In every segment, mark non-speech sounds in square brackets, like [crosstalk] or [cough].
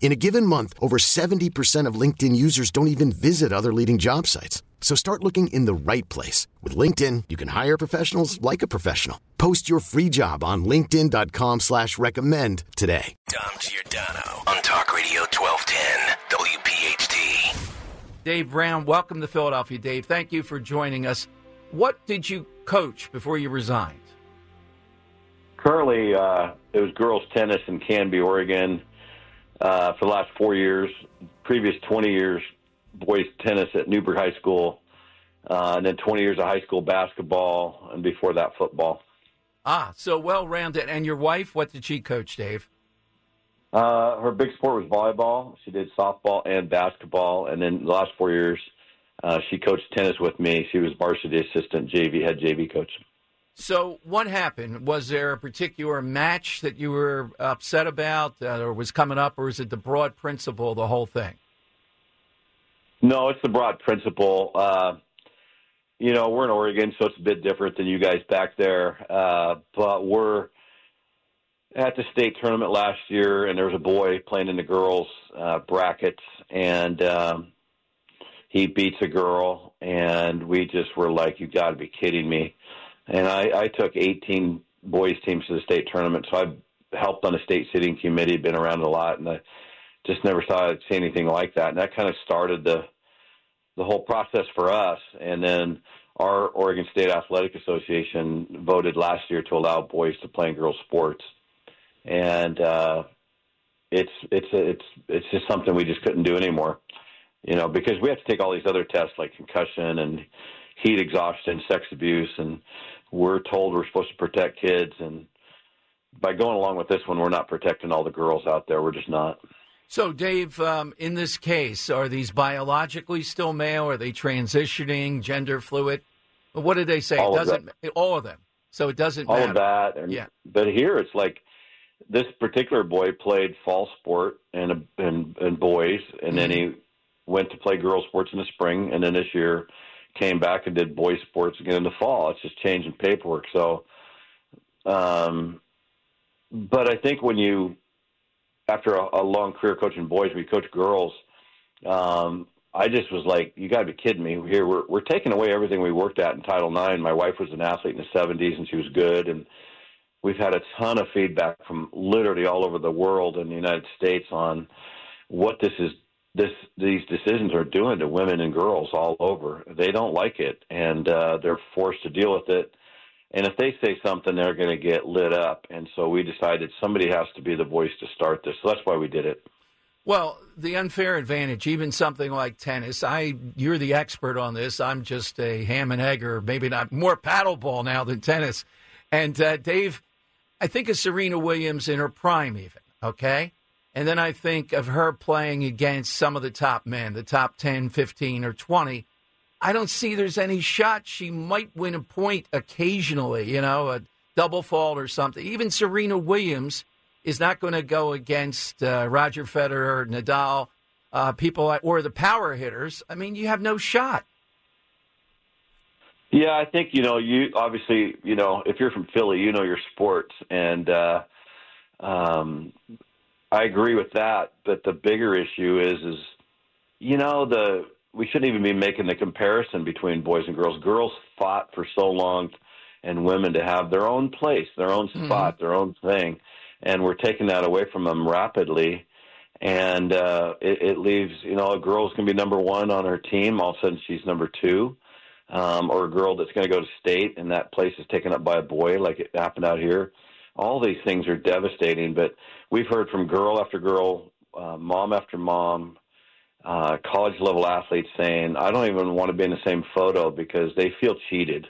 In a given month, over 70% of LinkedIn users don't even visit other leading job sites. So start looking in the right place. With LinkedIn, you can hire professionals like a professional. Post your free job on linkedin.com slash recommend today. Dom Giordano on Talk Radio 1210 WPHT. Dave Brown, welcome to Philadelphia. Dave, thank you for joining us. What did you coach before you resigned? Currently, uh, it was girls tennis in Canby, Oregon uh, for the last four years. Previous 20 years, boys tennis at Newberg High School, uh, and then 20 years of high school basketball, and before that, football. Ah, so well rounded. And your wife, what did she coach, Dave? Uh, her big sport was volleyball. She did softball and basketball, and then the last four years, uh, she coached tennis with me. She was varsity assistant, JV head JV coach. So, what happened? Was there a particular match that you were upset about, uh, or was coming up, or is it the broad principle, the whole thing? No, it's the broad principle. Uh, you know, we're in Oregon, so it's a bit different than you guys back there. Uh, but we're at the state tournament last year, and there was a boy playing in the girls' uh, brackets, and um, he beats a girl, and we just were like, "You got to be kidding me!" And I, I took 18 boys teams to the state tournament, so I've helped on the state sitting committee, been around a lot, and I just never thought I'd see anything like that. And that kind of started the the whole process for us. And then our Oregon State Athletic Association voted last year to allow boys to play in girls sports, and uh, it's it's it's it's just something we just couldn't do anymore. You know, because we have to take all these other tests like concussion and heat exhaustion, sex abuse, and we're told we're supposed to protect kids. And by going along with this one, we're not protecting all the girls out there. We're just not. So, Dave, um, in this case, are these biologically still male? Are they transitioning, gender fluid? What did they say? All it of doesn't that. all of them. So it doesn't all matter. of that. And, Yeah. But here it's like this particular boy played fall sport and and and boys, and then he went to play girls sports in the spring, and then this year came back and did boys sports again in the fall. It's just changing paperwork. So, um, but I think when you after a, a long career coaching boys, we coach girls. Um, I just was like, "You got to be kidding me!" Here we're we're taking away everything we worked at in Title IX. My wife was an athlete in the '70s, and she was good. And we've had a ton of feedback from literally all over the world and the United States on what this is. This these decisions are doing to women and girls all over. They don't like it, and uh, they're forced to deal with it. And if they say something, they're going to get lit up. And so we decided somebody has to be the voice to start this. So that's why we did it. Well, the unfair advantage, even something like tennis. I, you're the expert on this. I'm just a ham and egg, or maybe not more paddleball now than tennis. And uh, Dave, I think of Serena Williams in her prime, even okay. And then I think of her playing against some of the top men, the top 10, 15, or 20. I don't see there's any shot she might win a point occasionally, you know, a double fault or something. Even Serena Williams is not going to go against uh, Roger Federer, Nadal, uh, people like, or the power hitters. I mean, you have no shot. Yeah, I think you know you obviously you know if you're from Philly, you know your sports, and uh, um, I agree with that. But the bigger issue is is you know the we shouldn't even be making the comparison between boys and girls. Girls fought for so long, and women to have their own place, their own spot, their own thing, and we're taking that away from them rapidly. And uh, it, it leaves, you know, a girl's going to be number one on her team. All of a sudden, she's number two. um, or a girl that's going to go to state and that place is taken up by a boy, like it happened out here. All these things are devastating, but we've heard from girl after girl, uh, mom after mom, uh, college level athletes saying, I don't even want to be in the same photo because they feel cheated.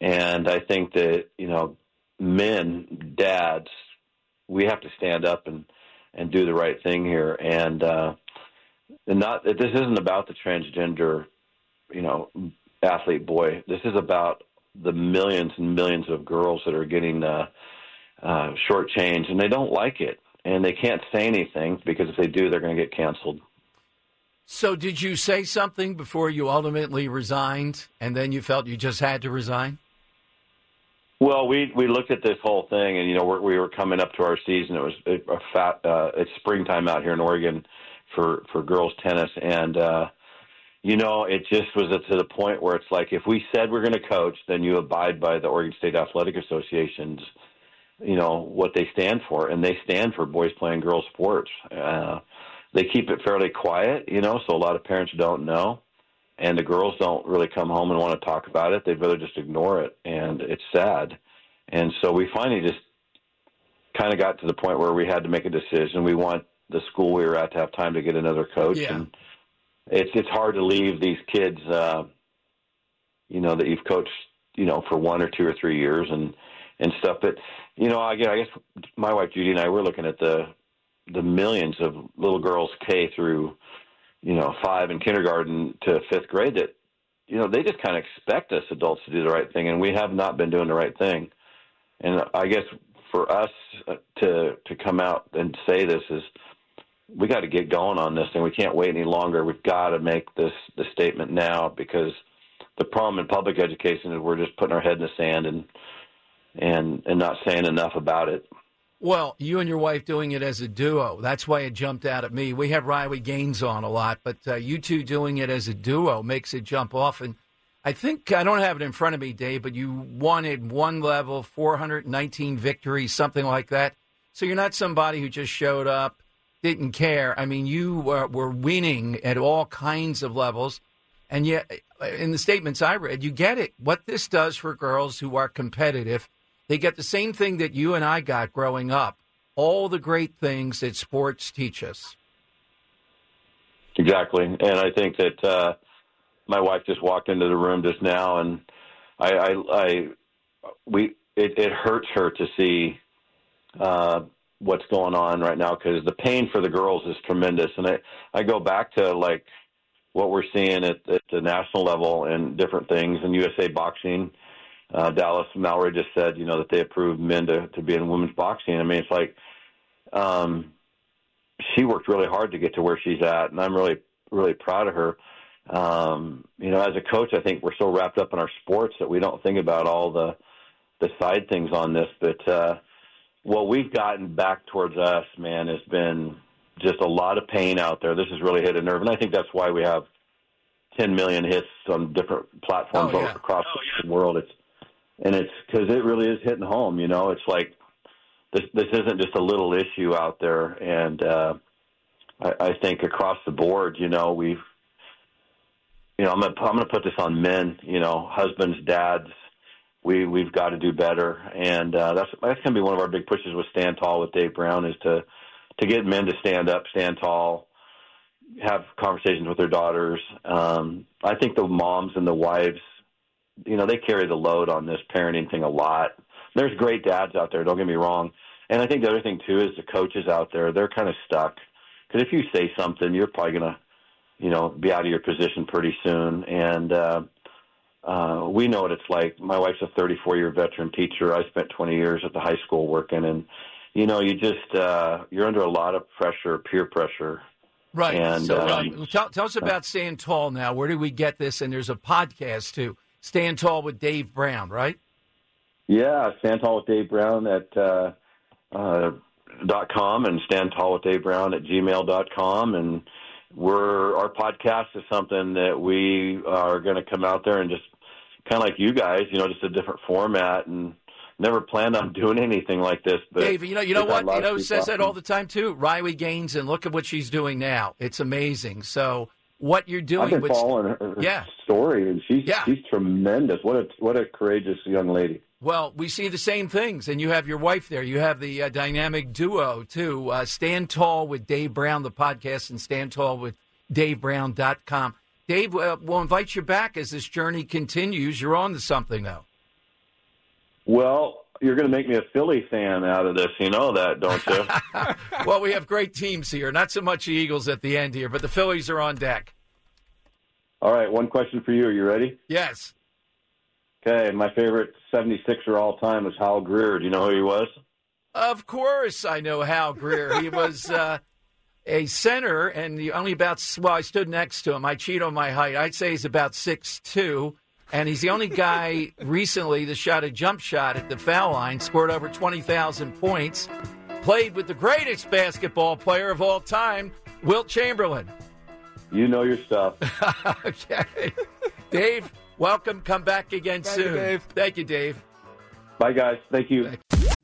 And I think that, you know, men, dads, we have to stand up and, and do the right thing here. And, uh, and not, that this isn't about the transgender, you know, athlete boy. This is about the millions and millions of girls that are getting, uh, uh, shortchanged and they don't like it and they can't say anything because if they do, they're going to get canceled. So, did you say something before you ultimately resigned, and then you felt you just had to resign? Well, we we looked at this whole thing, and you know we're, we were coming up to our season. It was a fat. Uh, it's springtime out here in Oregon for for girls tennis, and uh, you know it just was to the point where it's like if we said we're going to coach, then you abide by the Oregon State Athletic Association's you know what they stand for, and they stand for boys playing girls sports. Uh, they keep it fairly quiet, you know, so a lot of parents don't know, and the girls don't really come home and want to talk about it. They'd rather just ignore it, and it's sad. And so we finally just kind of got to the point where we had to make a decision. We want the school we were at to have time to get another coach, yeah. and it's it's hard to leave these kids, uh, you know, that you've coached, you know, for one or two or three years, and and stuff. But you know, again, I guess my wife Judy and I we're looking at the the millions of little girls K through, you know, five in kindergarten to fifth grade that, you know, they just kind of expect us adults to do the right thing, and we have not been doing the right thing. And I guess for us uh, to to come out and say this is, we got to get going on this thing. We can't wait any longer. We've got to make this the statement now because the problem in public education is we're just putting our head in the sand and and and not saying enough about it. Well, you and your wife doing it as a duo. That's why it jumped out at me. We have Riley Gaines on a lot, but uh, you two doing it as a duo makes it jump off. And I think, I don't have it in front of me, Dave, but you wanted one level, 419 victories, something like that. So you're not somebody who just showed up, didn't care. I mean, you were, were winning at all kinds of levels. And yet, in the statements I read, you get it. What this does for girls who are competitive they get the same thing that you and I got growing up all the great things that sports teach us. Exactly. And I think that uh, my wife just walked into the room just now, and I, I, I we, it, it hurts her to see uh, what's going on right now because the pain for the girls is tremendous. And I, I go back to like what we're seeing at, at the national level and different things in USA boxing uh, Dallas Mallory just said, you know, that they approved men to, to be in women's boxing. I mean, it's like um, she worked really hard to get to where she's at, and I'm really, really proud of her. Um, you know, as a coach, I think we're so wrapped up in our sports that we don't think about all the the side things on this. But uh, what we've gotten back towards us, man, has been just a lot of pain out there. This has really hit a nerve, and I think that's why we have 10 million hits on different platforms oh, yeah. across oh, yeah. the world. It's and it's because it really is hitting home. You know, it's like this this isn't just a little issue out there, and uh, I, I think across the board, you know, we've you know I'm gonna I'm gonna put this on men. You know, husbands, dads. We we've got to do better, and uh, that's that's gonna be one of our big pushes with Stand Tall with Dave Brown is to to get men to stand up, stand tall, have conversations with their daughters. Um, I think the moms and the wives you know, they carry the load on this parenting thing a lot. There's great dads out there, don't get me wrong. And I think the other thing too is the coaches out there, they're kind of stuck because if you say something, you're probably going to, you know, be out of your position pretty soon. And, uh, uh, we know what it's like. My wife's a 34 year veteran teacher. I spent 20 years at the high school working and, you know, you just, uh, you're under a lot of pressure, peer pressure. Right. And, so, um, um, tell, tell us about Stand Tall now. Where do we get this? And there's a podcast too. Stand Tall with Dave Brown, right? Yeah, Stand Tall with Dave Brown at uh, uh, dot com and Stand Tall with Dave Brown at gmail dot com and we're our podcast is something that we are going to come out there and just kind of like you guys, you know, just a different format and never planned on doing anything like this. But Dave, you know, you know what, you know, says that all the time too. Riley Gaines, and look at what she's doing now. It's amazing. So what you're doing. I've been with- following her, her Yeah. story, and she's Yeah. she's tremendous. What a what a courageous young lady. Well, we see the same things, and you have your wife there. You have the uh, dynamic duo, too. Uh, Stand Tall with Dave Brown, the podcast, and Stand Tall with DaveBrown.com. Dave, uh, we'll invite you back as this journey continues. You're on to something, though. Well, you're going to make me a Philly fan out of this. You know that, don't you? [laughs] well, we have great teams here. Not so much the Eagles at the end here, but the Phillies are on deck. All right, one question for you. Are you ready? Yes. Okay, my favorite 76er all time was Hal Greer. Do you know who he was? Of course, I know Hal Greer. He was uh, a center, and the only about well, I stood next to him. I cheat on my height. I'd say he's about six two, and he's the only guy recently that shot a jump shot at the foul line, scored over twenty thousand points, played with the greatest basketball player of all time, Wilt Chamberlain. You know your stuff. [laughs] okay, Dave, welcome. Come back again Thank you, soon. Dave. Thank you, Dave. Bye, guys. Thank you.